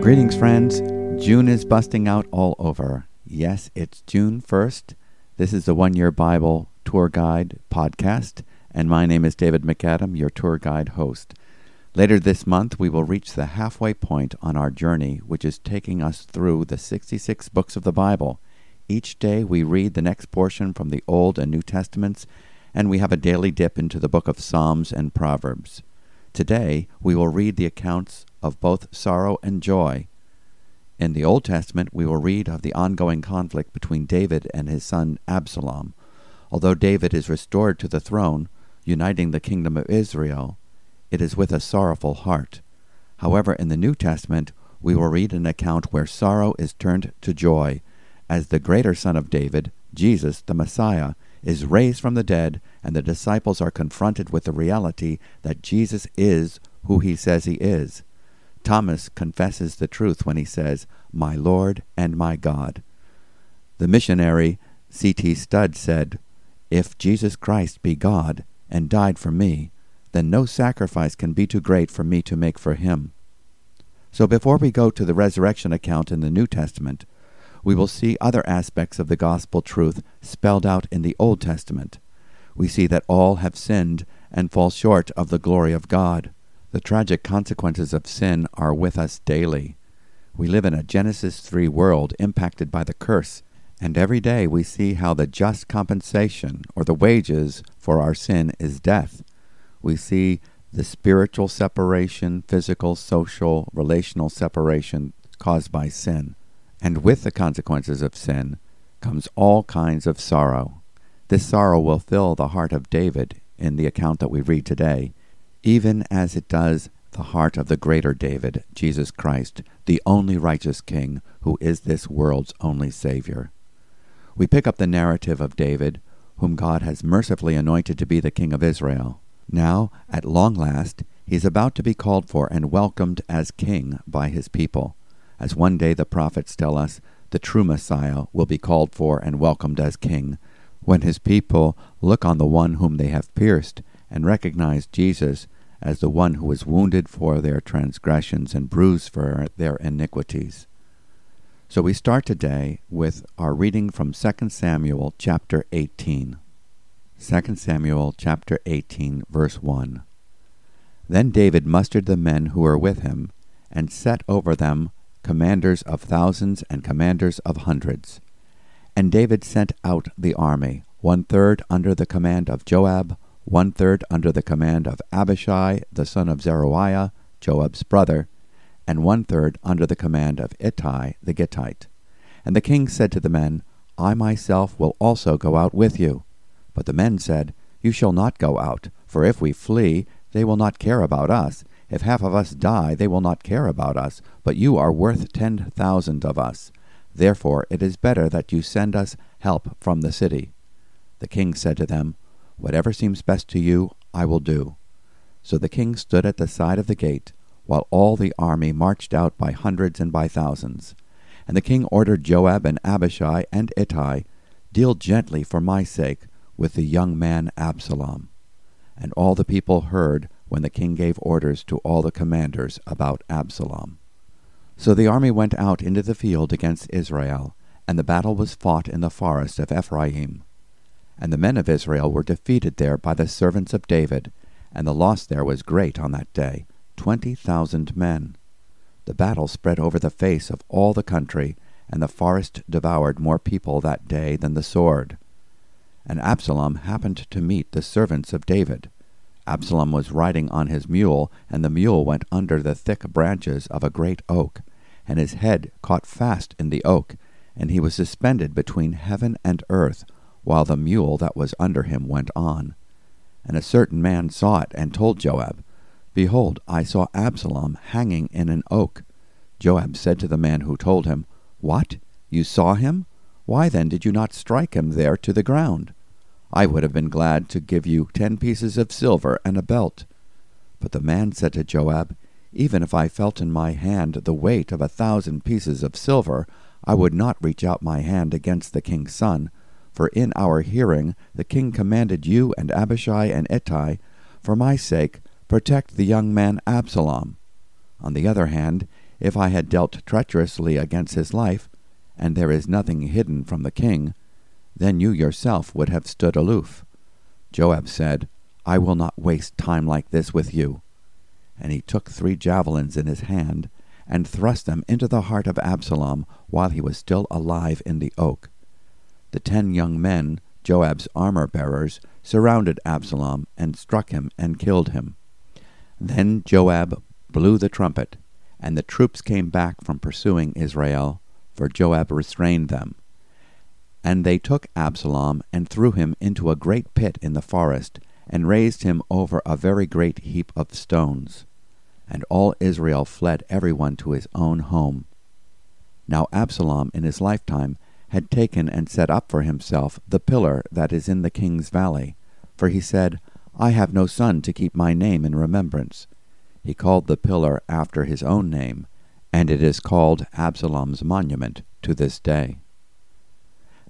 Greetings, friends. June is busting out all over. Yes, it's June 1st. This is the One Year Bible Tour Guide podcast, and my name is David MacAdam, your tour guide host. Later this month, we will reach the halfway point on our journey, which is taking us through the 66 books of the Bible. Each day, we read the next portion from the Old and New Testaments, and we have a daily dip into the book of Psalms and Proverbs. Today, we will read the accounts of both sorrow and joy. In the Old Testament, we will read of the ongoing conflict between David and his son Absalom. Although David is restored to the throne, uniting the kingdom of Israel, it is with a sorrowful heart. However, in the New Testament, we will read an account where sorrow is turned to joy, as the greater Son of David, Jesus, the Messiah, is raised from the dead, and the disciples are confronted with the reality that Jesus is who he says he is. Thomas confesses the truth when he says, My Lord and my God. The missionary C.T. Studd said, If Jesus Christ be God and died for me, then no sacrifice can be too great for me to make for him. So before we go to the resurrection account in the New Testament, we will see other aspects of the gospel truth spelled out in the Old Testament. We see that all have sinned and fall short of the glory of God. The tragic consequences of sin are with us daily. We live in a Genesis 3 world impacted by the curse, and every day we see how the just compensation, or the wages, for our sin is death. We see the spiritual separation, physical, social, relational separation caused by sin. And with the consequences of sin comes all kinds of sorrow. This sorrow will fill the heart of David in the account that we read today even as it does the heart of the greater David, Jesus Christ, the only righteous King who is this world's only Savior. We pick up the narrative of David, whom God has mercifully anointed to be the King of Israel. Now, at long last, he is about to be called for and welcomed as King by his people. As one day the prophets tell us, the true Messiah will be called for and welcomed as King, when his people look on the one whom they have pierced and recognize Jesus as the one who was wounded for their transgressions and bruised for their iniquities. So we start today with our reading from 2 Samuel chapter 18. 2 Samuel chapter 18 verse 1. Then David mustered the men who were with him and set over them commanders of thousands and commanders of hundreds. And David sent out the army, one third under the command of Joab, one third under the command of Abishai the son of Zeruiah, Joab's brother, and one third under the command of Ittai the Gittite. And the king said to the men, I myself will also go out with you. But the men said, You shall not go out, for if we flee, they will not care about us. If half of us die, they will not care about us, but you are worth ten thousand of us. Therefore it is better that you send us help from the city. The king said to them, Whatever seems best to you, I will do. So the king stood at the side of the gate, while all the army marched out by hundreds and by thousands. And the king ordered Joab and Abishai and Ittai, Deal gently for my sake with the young man Absalom. And all the people heard when the king gave orders to all the commanders about Absalom. So the army went out into the field against Israel, and the battle was fought in the forest of Ephraim. And the men of Israel were defeated there by the servants of David, and the loss there was great on that day, twenty thousand men. The battle spread over the face of all the country, and the forest devoured more people that day than the sword. And Absalom happened to meet the servants of David. Absalom was riding on his mule, and the mule went under the thick branches of a great oak, and his head caught fast in the oak, and he was suspended between heaven and earth, while the mule that was under him went on. And a certain man saw it, and told Joab, Behold, I saw Absalom hanging in an oak. Joab said to the man who told him, What? You saw him? Why then did you not strike him there to the ground? I would have been glad to give you ten pieces of silver and a belt. But the man said to Joab, Even if I felt in my hand the weight of a thousand pieces of silver, I would not reach out my hand against the king's son, for in our hearing the king commanded you and Abishai and Ittai, For my sake, protect the young man Absalom. On the other hand, if I had dealt treacherously against his life, and there is nothing hidden from the king, then you yourself would have stood aloof. Joab said, I will not waste time like this with you. And he took three javelins in his hand, and thrust them into the heart of Absalom while he was still alive in the oak. The ten young men, Joab's armor bearers, surrounded Absalom and struck him and killed him. Then Joab blew the trumpet, and the troops came back from pursuing Israel, for Joab restrained them. And they took Absalom and threw him into a great pit in the forest, and raised him over a very great heap of stones. And all Israel fled every one to his own home. Now Absalom in his lifetime had taken and set up for himself the pillar that is in the king's valley, for he said, I have no son to keep my name in remembrance. He called the pillar after his own name, and it is called Absalom's monument to this day.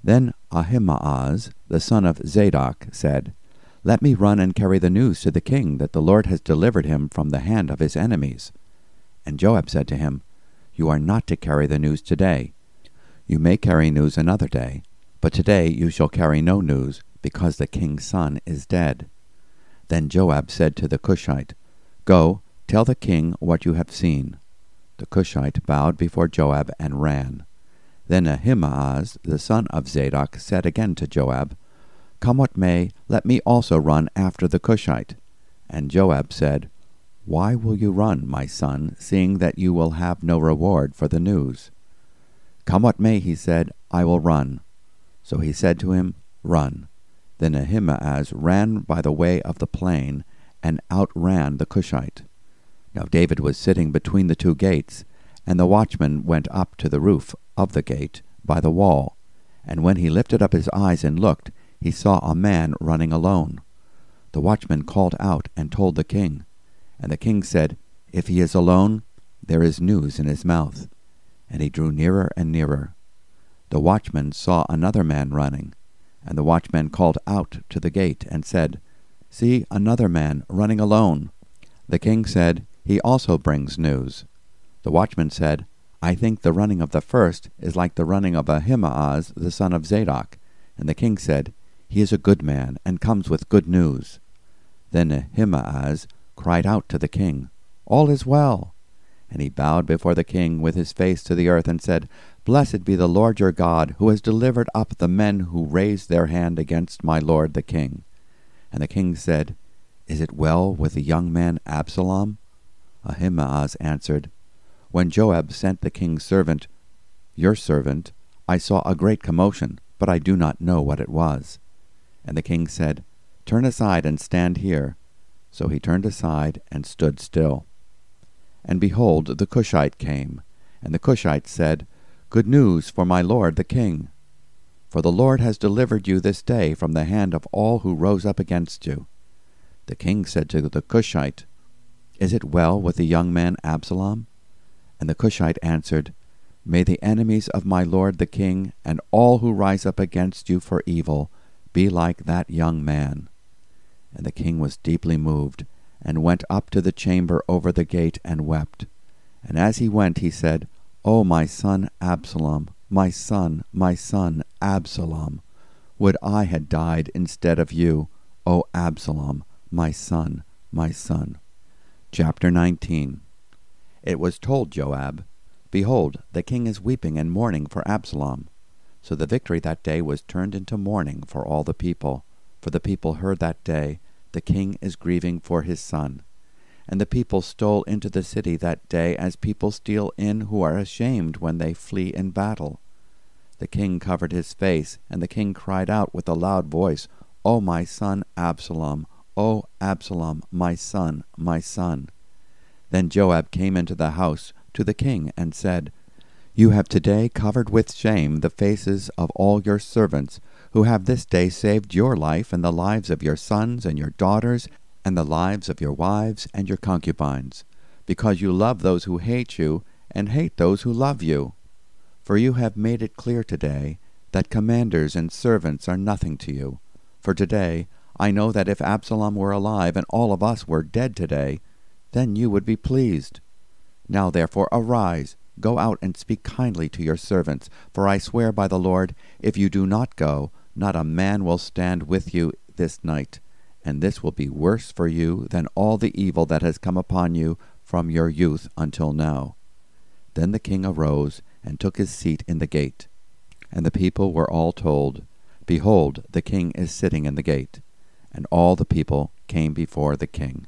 Then Ahimaaz, the son of Zadok, said, Let me run and carry the news to the king that the Lord has delivered him from the hand of his enemies. And Joab said to him, You are not to carry the news today. You may carry news another day, but today you shall carry no news, because the king's son is dead. Then Joab said to the Cushite, Go, tell the king what you have seen. The Cushite bowed before Joab and ran. Then Ahimaaz, the son of Zadok, said again to Joab, Come what may, let me also run after the Cushite. And Joab said, Why will you run, my son, seeing that you will have no reward for the news? Come what may, he said, I will run. So he said to him, Run. Then Ahimaaz ran by the way of the plain, and outran the Cushite. Now David was sitting between the two gates, and the watchman went up to the roof of the gate by the wall. And when he lifted up his eyes and looked, he saw a man running alone. The watchman called out and told the king. And the king said, If he is alone, there is news in his mouth. And he drew nearer and nearer. The watchman saw another man running. And the watchman called out to the gate and said, See another man running alone. The king said, He also brings news. The watchman said, I think the running of the first is like the running of Ahimaaz the son of Zadok. And the king said, He is a good man, and comes with good news. Then Ahimaaz cried out to the king, All is well. And he bowed before the king with his face to the earth, and said, Blessed be the Lord your God, who has delivered up the men who raised their hand against my lord the king. And the king said, Is it well with the young man Absalom? Ahimaaz answered, when Joab sent the king's servant, Your servant, I saw a great commotion, but I do not know what it was. And the king said, Turn aside and stand here. So he turned aside and stood still. And behold, the Cushite came. And the Cushite said, Good news for my lord the king. For the Lord has delivered you this day from the hand of all who rose up against you. The king said to the Cushite, Is it well with the young man Absalom? And the Cushite answered, May the enemies of my lord the king, and all who rise up against you for evil, be like that young man. And the king was deeply moved, and went up to the chamber over the gate, and wept. And as he went, he said, O my son Absalom, my son, my son Absalom, would I had died instead of you, O Absalom, my son, my son. Chapter 19 it was told Joab, Behold, the king is weeping and mourning for Absalom. So the victory that day was turned into mourning for all the people, for the people heard that day, The king is grieving for his son. And the people stole into the city that day as people steal in who are ashamed when they flee in battle. The king covered his face, and the king cried out with a loud voice, O my son Absalom! O Absalom, my son, my son! Then Joab came into the house to the king and said, You have today covered with shame the faces of all your servants, who have this day saved your life and the lives of your sons and your daughters, and the lives of your wives and your concubines, because you love those who hate you, and hate those who love you. For you have made it clear today that commanders and servants are nothing to you. For today I know that if Absalom were alive and all of us were dead today, then you would be pleased. Now therefore arise, go out and speak kindly to your servants, for I swear by the Lord, if you do not go, not a man will stand with you this night, and this will be worse for you than all the evil that has come upon you from your youth until now. Then the king arose and took his seat in the gate. And the people were all told, Behold, the king is sitting in the gate. And all the people came before the king.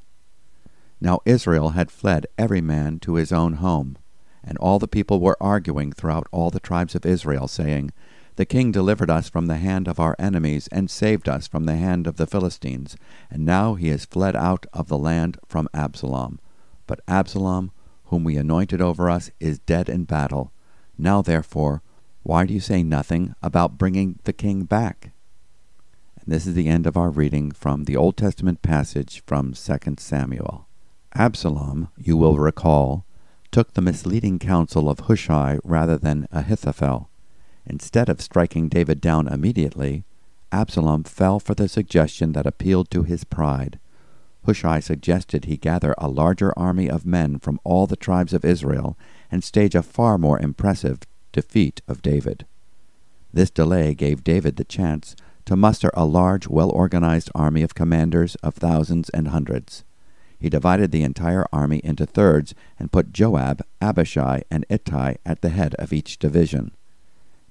Now Israel had fled every man to his own home. And all the people were arguing throughout all the tribes of Israel, saying, The king delivered us from the hand of our enemies, and saved us from the hand of the Philistines. And now he is fled out of the land from Absalom. But Absalom, whom we anointed over us, is dead in battle. Now therefore, why do you say nothing about bringing the king back? And this is the end of our reading from the Old Testament passage from 2 Samuel. Absalom, you will recall, took the misleading counsel of Hushai rather than Ahithophel. Instead of striking David down immediately, Absalom fell for the suggestion that appealed to his pride. Hushai suggested he gather a larger army of men from all the tribes of Israel and stage a far more impressive defeat of David. This delay gave David the chance to muster a large, well organized army of commanders of thousands and hundreds. He divided the entire army into thirds and put Joab, Abishai, and Ittai at the head of each division.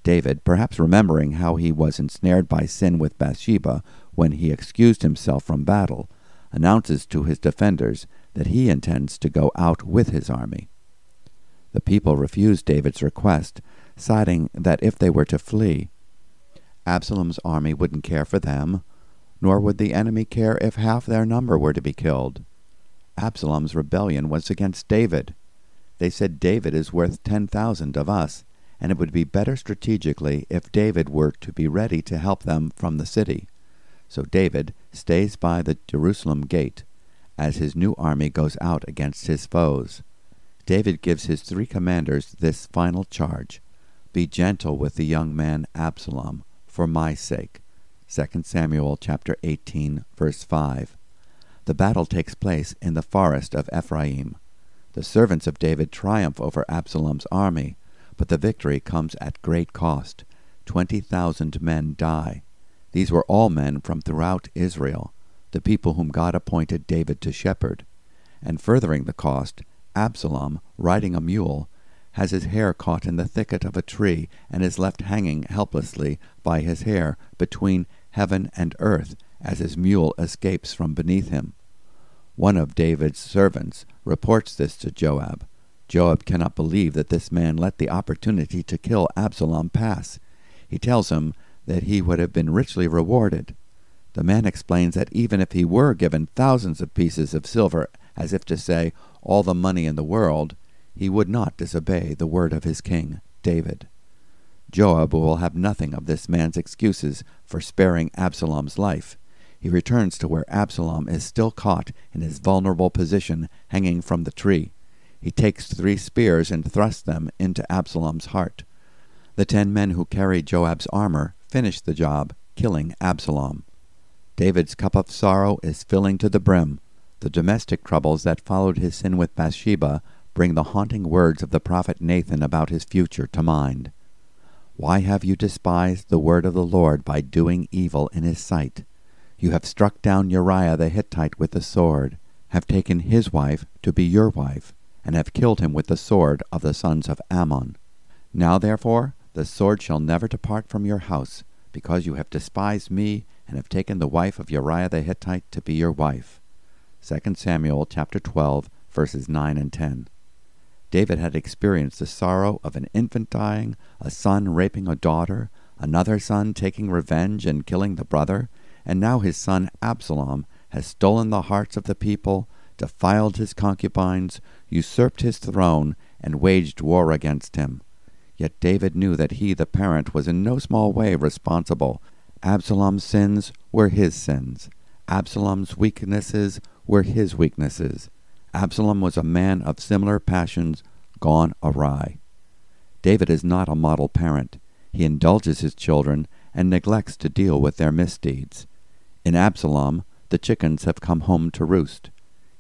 David, perhaps remembering how he was ensnared by sin with Bathsheba when he excused himself from battle, announces to his defenders that he intends to go out with his army. The people refused David's request, citing that if they were to flee, Absalom's army wouldn't care for them, nor would the enemy care if half their number were to be killed. Absalom's rebellion was against David. They said David is worth ten thousand of us, and it would be better strategically if David were to be ready to help them from the city. So David stays by the Jerusalem gate as his new army goes out against his foes. David gives his three commanders this final charge Be gentle with the young man Absalom, for my sake. 2 Samuel chapter 18, verse 5. The battle takes place in the forest of Ephraim. The servants of David triumph over Absalom's army, but the victory comes at great cost. Twenty thousand men die. These were all men from throughout Israel, the people whom God appointed David to shepherd. And furthering the cost, Absalom, riding a mule, has his hair caught in the thicket of a tree and is left hanging helplessly by his hair between heaven and earth as his mule escapes from beneath him. One of David's servants reports this to Joab. Joab cannot believe that this man let the opportunity to kill Absalom pass. He tells him that he would have been richly rewarded. The man explains that even if he were given thousands of pieces of silver, as if to say, all the money in the world, he would not disobey the word of his king, David. Joab will have nothing of this man's excuses for sparing Absalom's life he returns to where Absalom is still caught in his vulnerable position hanging from the tree. He takes three spears and thrusts them into Absalom's heart. The ten men who carried Joab's armor finish the job, killing Absalom. David's cup of sorrow is filling to the brim. The domestic troubles that followed his sin with Bathsheba bring the haunting words of the prophet Nathan about his future to mind. Why have you despised the word of the Lord by doing evil in his sight? You have struck down Uriah the Hittite with the sword, have taken his wife to be your wife, and have killed him with the sword of the sons of Ammon. Now therefore the sword shall never depart from your house, because you have despised me, and have taken the wife of Uriah the Hittite to be your wife. 2 Samuel chapter 12, verses 9 and 10. David had experienced the sorrow of an infant dying, a son raping a daughter, another son taking revenge and killing the brother, and now his son Absalom has stolen the hearts of the people, defiled his concubines, usurped his throne, and waged war against him. Yet David knew that he, the parent, was in no small way responsible. Absalom's sins were his sins. Absalom's weaknesses were his weaknesses. Absalom was a man of similar passions gone awry. David is not a model parent. He indulges his children and neglects to deal with their misdeeds. In Absalom, the chickens have come home to roost.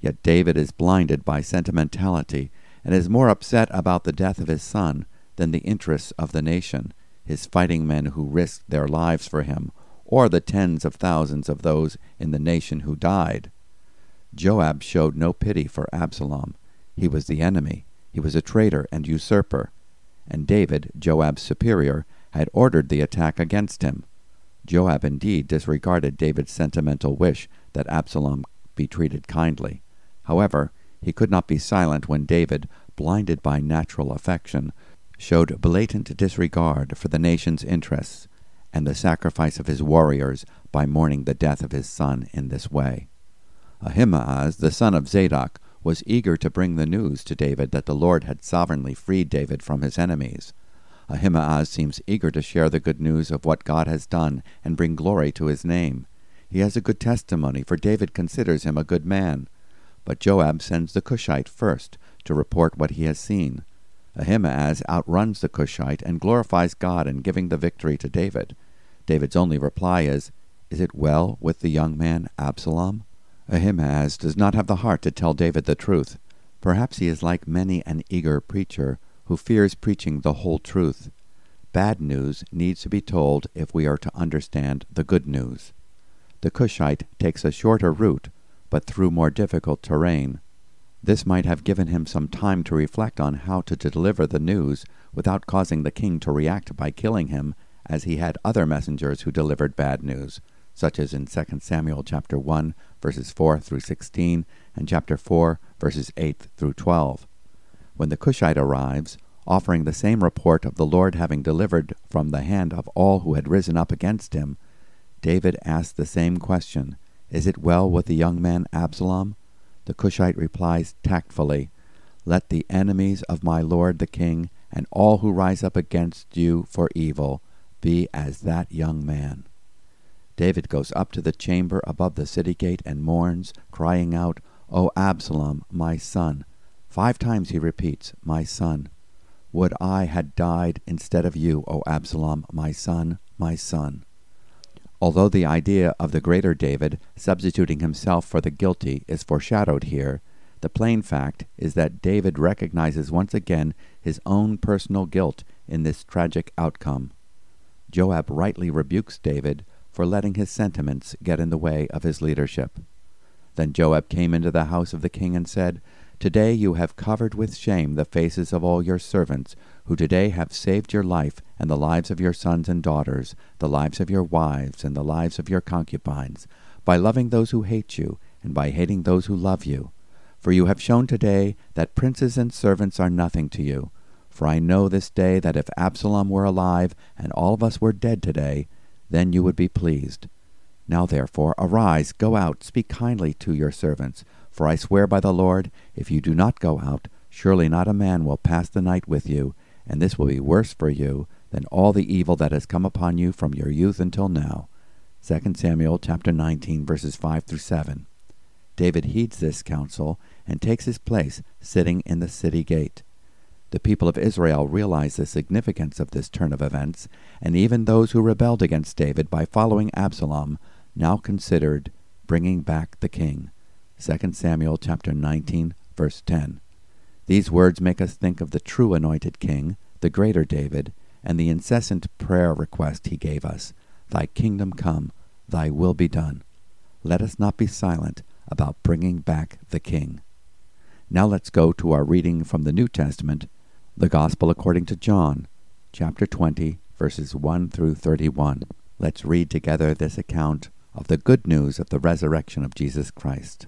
Yet David is blinded by sentimentality and is more upset about the death of his son than the interests of the nation, his fighting men who risked their lives for him, or the tens of thousands of those in the nation who died. Joab showed no pity for Absalom. He was the enemy. He was a traitor and usurper. And David, Joab's superior, had ordered the attack against him. Joab indeed disregarded David's sentimental wish that Absalom be treated kindly. However, he could not be silent when David, blinded by natural affection, showed blatant disregard for the nation's interests and the sacrifice of his warriors by mourning the death of his son in this way. Ahimaaz, the son of Zadok, was eager to bring the news to David that the Lord had sovereignly freed David from his enemies. Ahimaaz seems eager to share the good news of what God has done and bring glory to his name. He has a good testimony, for David considers him a good man. But Joab sends the Cushite first to report what he has seen. Ahimaaz outruns the Cushite and glorifies God in giving the victory to David. David's only reply is, Is it well with the young man Absalom? Ahimaaz does not have the heart to tell David the truth. Perhaps he is like many an eager preacher who fears preaching the whole truth. Bad news needs to be told if we are to understand the good news. The Cushite takes a shorter route, but through more difficult terrain. This might have given him some time to reflect on how to deliver the news without causing the king to react by killing him, as he had other messengers who delivered bad news, such as in 2 Samuel chapter 1, verses 4 through 16, and chapter 4, verses 8 through 12. When the Cushite arrives, offering the same report of the Lord having delivered from the hand of all who had risen up against him, David asks the same question Is it well with the young man Absalom? The Cushite replies tactfully, Let the enemies of my lord the king, and all who rise up against you for evil, be as that young man. David goes up to the chamber above the city gate and mourns, crying out, O Absalom, my son! Five times he repeats, My son! Would I had died instead of you, O Absalom, my son, my son! Although the idea of the greater David substituting himself for the guilty is foreshadowed here, the plain fact is that David recognizes once again his own personal guilt in this tragic outcome. Joab rightly rebukes David for letting his sentiments get in the way of his leadership. Then Joab came into the house of the king and said, Today you have covered with shame the faces of all your servants, who today have saved your life and the lives of your sons and daughters, the lives of your wives and the lives of your concubines, by loving those who hate you, and by hating those who love you. For you have shown today that princes and servants are nothing to you. For I know this day that if Absalom were alive, and all of us were dead today, then you would be pleased. Now therefore, arise, go out, speak kindly to your servants, for I swear by the Lord, if you do not go out, surely not a man will pass the night with you, and this will be worse for you than all the evil that has come upon you from your youth until now. 2 Samuel chapter 19 verses 5 through 7. David heeds this counsel and takes his place sitting in the city gate. The people of Israel realize the significance of this turn of events, and even those who rebelled against David by following Absalom now considered bringing back the king. 2 Samuel chapter 19, verse 10. These words make us think of the true anointed king, the greater David, and the incessant prayer request he gave us Thy kingdom come, thy will be done. Let us not be silent about bringing back the king. Now let's go to our reading from the New Testament, the Gospel according to John, chapter 20, verses 1 through 31. Let's read together this account of the good news of the resurrection of Jesus Christ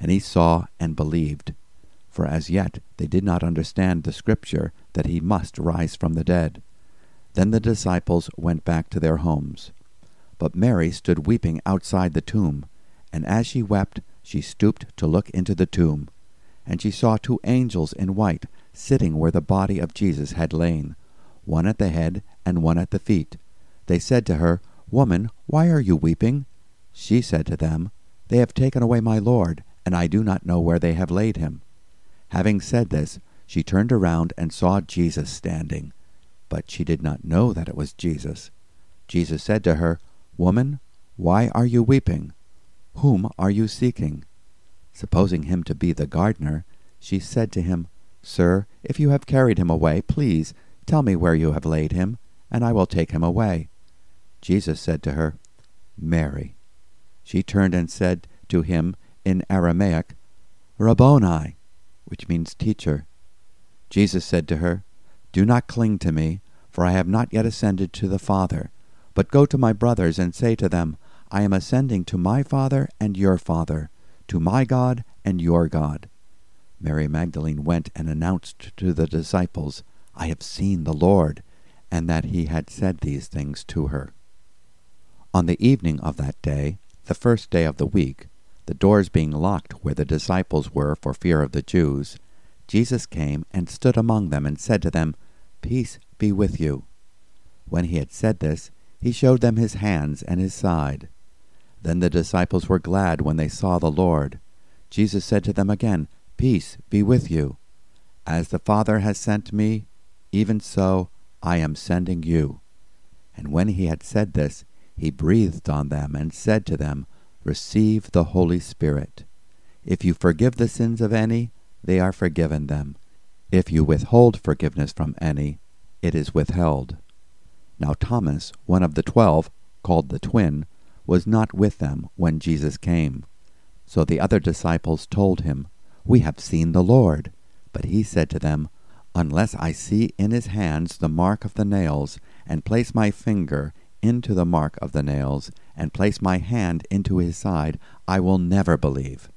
and he saw and believed. For as yet they did not understand the scripture that he must rise from the dead. Then the disciples went back to their homes. But Mary stood weeping outside the tomb, and as she wept, she stooped to look into the tomb. And she saw two angels in white sitting where the body of Jesus had lain, one at the head and one at the feet. They said to her, Woman, why are you weeping? She said to them, They have taken away my Lord, and I do not know where they have laid him. Having said this, she turned around and saw Jesus standing, but she did not know that it was Jesus. Jesus said to her, Woman, why are you weeping? Whom are you seeking? Supposing him to be the gardener, she said to him, Sir, if you have carried him away, please tell me where you have laid him, and I will take him away. Jesus said to her, Mary. She turned and said to him in Aramaic, Rabboni, which means teacher. Jesus said to her, Do not cling to me, for I have not yet ascended to the Father, but go to my brothers and say to them, I am ascending to my Father and your Father, to my God and your God. Mary Magdalene went and announced to the disciples, I have seen the Lord, and that he had said these things to her. On the evening of that day, the first day of the week, the doors being locked where the disciples were for fear of the Jews, Jesus came and stood among them and said to them, Peace be with you. When he had said this, he showed them his hands and his side. Then the disciples were glad when they saw the Lord. Jesus said to them again, Peace be with you. As the Father has sent me, even so I am sending you. And when he had said this, he breathed on them and said to them, Receive the Holy Spirit. If you forgive the sins of any, they are forgiven them. If you withhold forgiveness from any, it is withheld. Now Thomas, one of the twelve, called the twin, was not with them when Jesus came. So the other disciples told him, We have seen the Lord. But he said to them, Unless I see in his hands the mark of the nails, and place my finger into the mark of the nails, and place my hand into his side, I will never believe.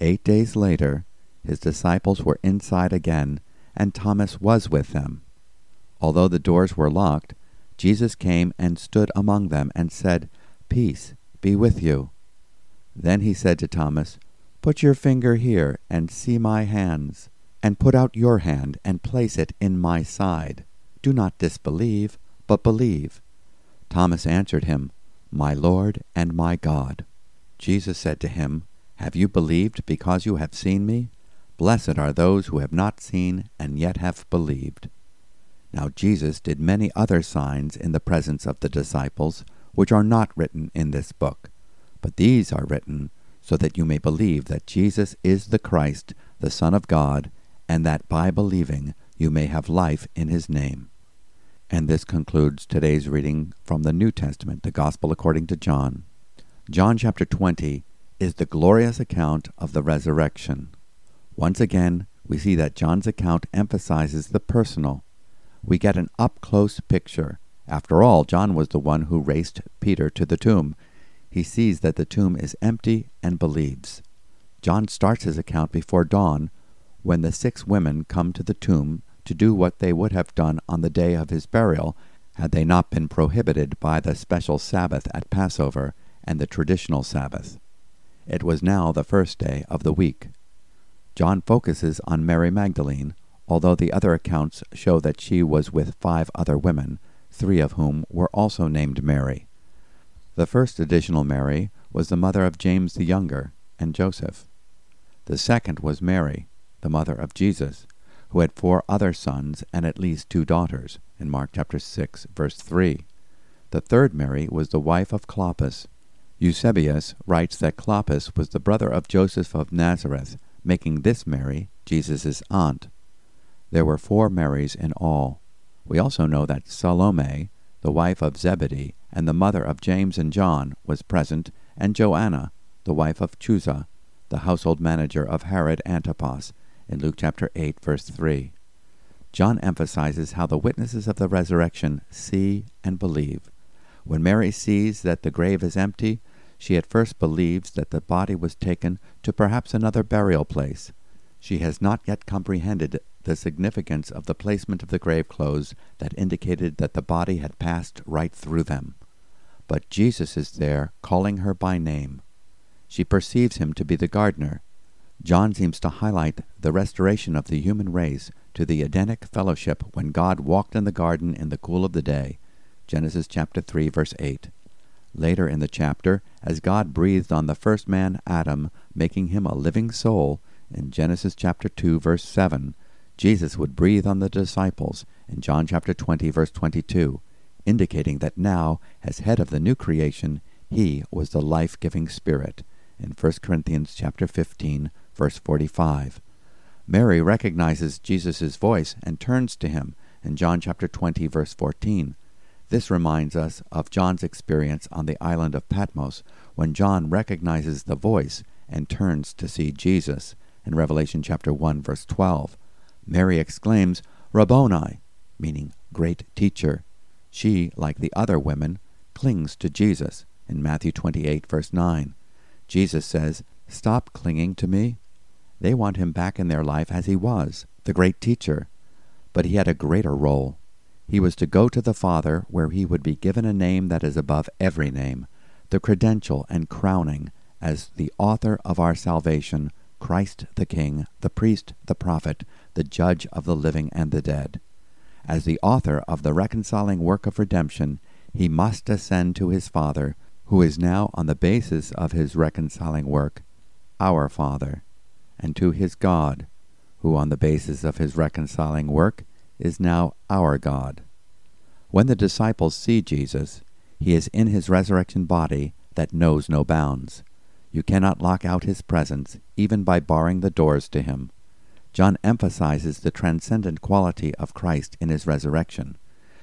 Eight days later, his disciples were inside again, and Thomas was with them. Although the doors were locked, Jesus came and stood among them and said, Peace be with you. Then he said to Thomas, Put your finger here and see my hands, and put out your hand and place it in my side. Do not disbelieve, but believe. Thomas answered him, My Lord and my God. Jesus said to him, Have you believed because you have seen me? Blessed are those who have not seen and yet have believed. Now Jesus did many other signs in the presence of the disciples, which are not written in this book. But these are written so that you may believe that Jesus is the Christ, the Son of God, and that by believing you may have life in his name. And this concludes today's reading from the New Testament, the Gospel according to John. John chapter 20 is the glorious account of the resurrection. Once again, we see that John's account emphasizes the personal. We get an up close picture. After all, John was the one who raced Peter to the tomb. He sees that the tomb is empty and believes. John starts his account before dawn when the six women come to the tomb to do what they would have done on the day of his burial had they not been prohibited by the special Sabbath at Passover and the traditional Sabbath. It was now the first day of the week. John focuses on Mary Magdalene, although the other accounts show that she was with five other women, three of whom were also named Mary. The first additional Mary was the mother of James the Younger and Joseph. The second was Mary, the mother of Jesus, who had four other sons and at least two daughters, in Mark chapter 6, verse 3. The third Mary was the wife of Clopas. Eusebius writes that Clopas was the brother of Joseph of Nazareth, making this Mary Jesus' aunt. There were four Marys in all. We also know that Salome, the wife of Zebedee and the mother of James and John, was present, and Joanna, the wife of Chuza, the household manager of Herod Antipas, in Luke chapter 8, verse 3. John emphasizes how the witnesses of the resurrection see and believe. When Mary sees that the grave is empty, she at first believes that the body was taken to perhaps another burial place. She has not yet comprehended the significance of the placement of the grave clothes that indicated that the body had passed right through them. But Jesus is there, calling her by name. She perceives him to be the gardener. John seems to highlight the restoration of the human race to the Edenic fellowship when God walked in the garden in the cool of the day. Genesis chapter 3 verse 8. Later in the chapter, as God breathed on the first man Adam, making him a living soul, in Genesis chapter 2 verse 7, Jesus would breathe on the disciples in John chapter 20 verse 22, indicating that now, as head of the new creation, he was the life-giving spirit in 1 Corinthians chapter 15 verse 45. Mary recognizes Jesus' voice and turns to him in John chapter 20 verse 14. This reminds us of John's experience on the island of Patmos when John recognizes the voice and turns to see Jesus in Revelation chapter 1 verse 12. Mary exclaims, Rabboni, meaning great teacher. She, like the other women, clings to Jesus in Matthew 28 verse 9. Jesus says, Stop clinging to me. They want him back in their life as he was, the great teacher. But he had a greater role. He was to go to the Father, where he would be given a name that is above every name, the credential and crowning as the author of our salvation, Christ the King, the priest, the prophet, the judge of the living and the dead. As the author of the reconciling work of redemption, he must ascend to his Father, who is now on the basis of his reconciling work, our Father, and to his God, who on the basis of his reconciling work is now our God. When the disciples see Jesus, he is in his resurrection body that knows no bounds. You cannot lock out his presence, even by barring the doors to him. John emphasizes the transcendent quality of Christ in his resurrection.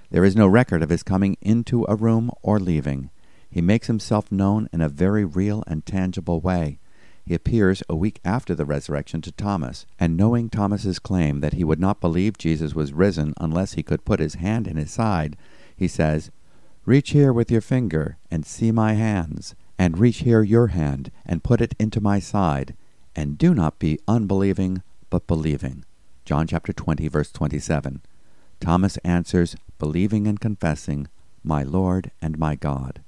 There is no record of his coming into a room or leaving. He makes himself known in a very real and tangible way. He appears a week after the resurrection to Thomas, and knowing Thomas's claim that he would not believe Jesus was risen unless he could put his hand in his side, he says, Reach here with your finger and see my hands, and reach here your hand and put it into my side, and do not be unbelieving, but believing. John chapter 20, verse 27. Thomas answers, believing and confessing, My Lord and my God.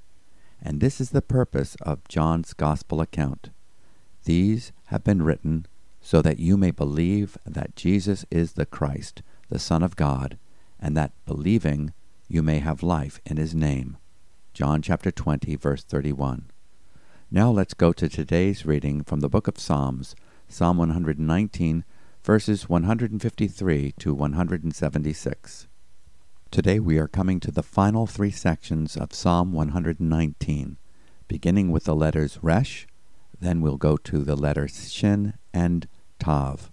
And this is the purpose of John's Gospel account these have been written so that you may believe that Jesus is the Christ, the Son of God, and that believing you may have life in his name. John chapter 20 verse 31. Now let's go to today's reading from the book of Psalms, Psalm 119 verses 153 to 176. Today we are coming to the final three sections of Psalm 119, beginning with the letters Resh, then we'll go to the letters Shin and Tav.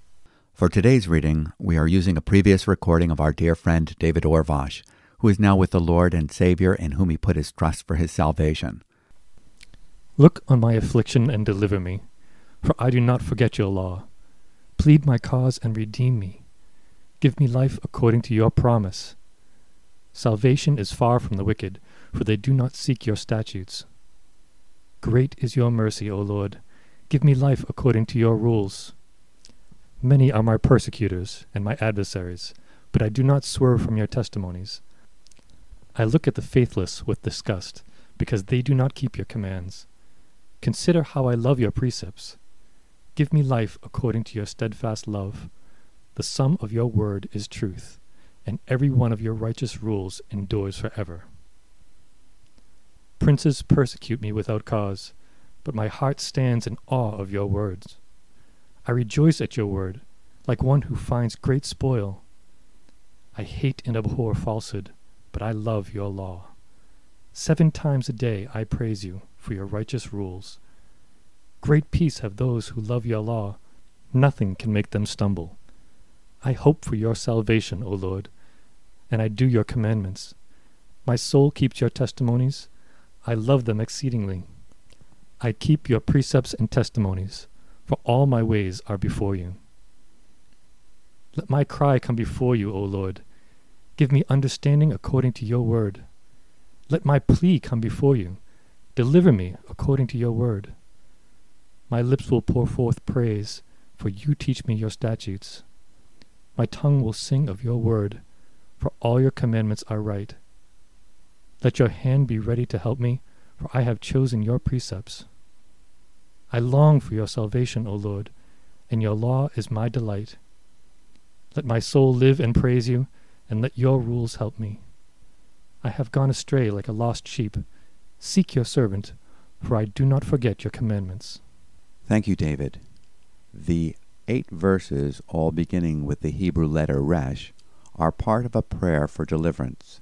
For today's reading, we are using a previous recording of our dear friend David Orvosh, who is now with the Lord and Savior in whom he put his trust for his salvation. Look on my affliction and deliver me, for I do not forget your law. Plead my cause and redeem me. Give me life according to your promise. Salvation is far from the wicked, for they do not seek your statutes. Great is your mercy, O Lord. Give me life according to your rules. Many are my persecutors and my adversaries, but I do not swerve from your testimonies. I look at the faithless with disgust, because they do not keep your commands. Consider how I love your precepts. Give me life according to your steadfast love. The sum of your word is truth, and every one of your righteous rules endures forever. Princes persecute me without cause, but my heart stands in awe of your words. I rejoice at your word, like one who finds great spoil. I hate and abhor falsehood, but I love your law. Seven times a day I praise you for your righteous rules. Great peace have those who love your law. Nothing can make them stumble. I hope for your salvation, O Lord, and I do your commandments. My soul keeps your testimonies I love them exceedingly. I keep your precepts and testimonies, for all my ways are before you. Let my cry come before you, O Lord. Give me understanding according to your word. Let my plea come before you. Deliver me according to your word. My lips will pour forth praise, for you teach me your statutes. My tongue will sing of your word, for all your commandments are right. Let your hand be ready to help me, for I have chosen your precepts. I long for your salvation, O Lord, and your law is my delight. Let my soul live and praise you, and let your rules help me. I have gone astray like a lost sheep. Seek your servant, for I do not forget your commandments. Thank you, David. The eight verses, all beginning with the Hebrew letter Resh, are part of a prayer for deliverance.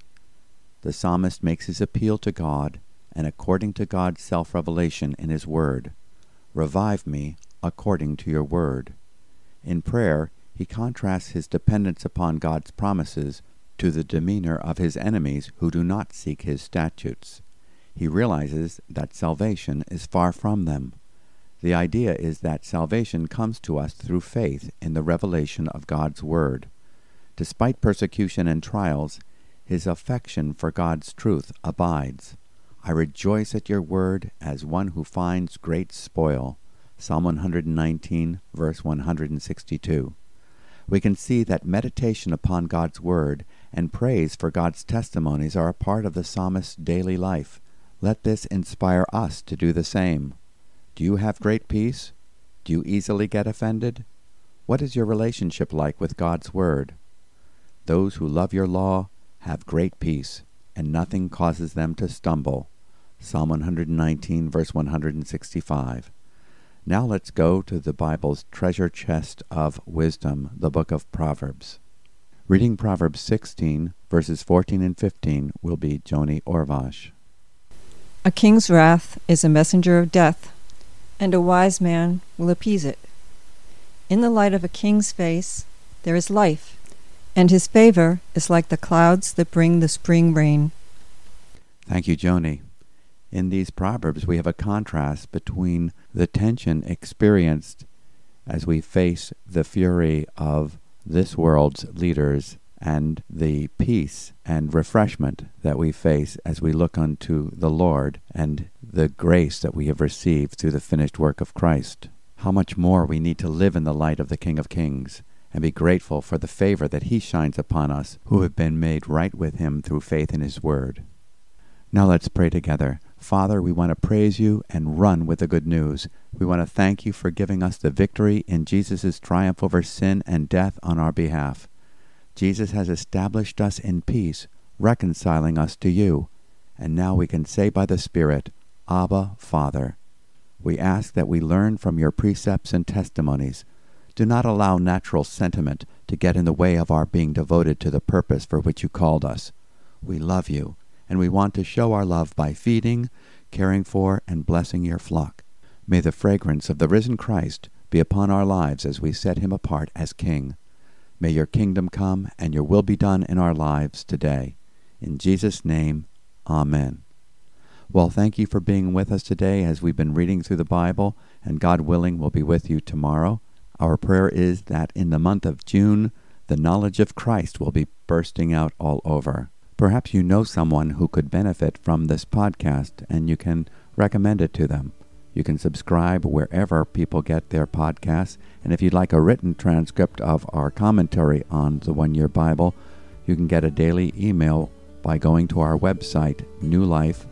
The psalmist makes his appeal to God, and according to God's self revelation in his word, revive me according to your word. In prayer, he contrasts his dependence upon God's promises to the demeanor of his enemies who do not seek his statutes. He realizes that salvation is far from them. The idea is that salvation comes to us through faith in the revelation of God's Word. Despite persecution and trials, his affection for God's truth abides. I rejoice at your word as one who finds great spoil. Psalm 119, verse 162 we can see that meditation upon God's Word and praise for God's testimonies are a part of the psalmist's daily life. Let this inspire us to do the same. Do you have great peace? Do you easily get offended? What is your relationship like with God's Word? Those who love your law have great peace, and nothing causes them to stumble. Psalm 119, verse 165. Now let's go to the Bible's treasure chest of wisdom, the book of Proverbs. Reading Proverbs 16, verses 14 and 15 will be Joni Orvosh. A king's wrath is a messenger of death, and a wise man will appease it. In the light of a king's face there is life, and his favor is like the clouds that bring the spring rain. Thank you, Joni. In these Proverbs, we have a contrast between the tension experienced as we face the fury of this world's leaders and the peace and refreshment that we face as we look unto the Lord and the grace that we have received through the finished work of Christ. How much more we need to live in the light of the King of Kings and be grateful for the favor that he shines upon us who have been made right with him through faith in his word. Now let's pray together. Father, we want to praise you and run with the good news. We want to thank you for giving us the victory in Jesus' triumph over sin and death on our behalf. Jesus has established us in peace, reconciling us to you. And now we can say by the Spirit, Abba, Father. We ask that we learn from your precepts and testimonies. Do not allow natural sentiment to get in the way of our being devoted to the purpose for which you called us. We love you and we want to show our love by feeding, caring for, and blessing your flock. May the fragrance of the risen Christ be upon our lives as we set him apart as King. May your kingdom come and your will be done in our lives today. In Jesus' name, Amen. Well, thank you for being with us today as we've been reading through the Bible, and God willing, we'll be with you tomorrow. Our prayer is that in the month of June, the knowledge of Christ will be bursting out all over. Perhaps you know someone who could benefit from this podcast and you can recommend it to them. You can subscribe wherever people get their podcasts. And if you'd like a written transcript of our commentary on the One Year Bible, you can get a daily email by going to our website, newlife.org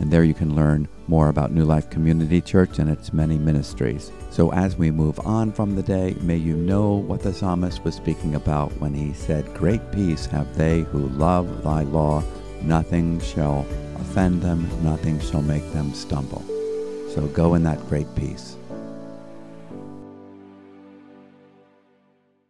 and there you can learn more about New Life Community Church and its many ministries. So as we move on from the day, may you know what the psalmist was speaking about when he said, Great peace have they who love thy law, nothing shall offend them, nothing shall make them stumble. So go in that great peace.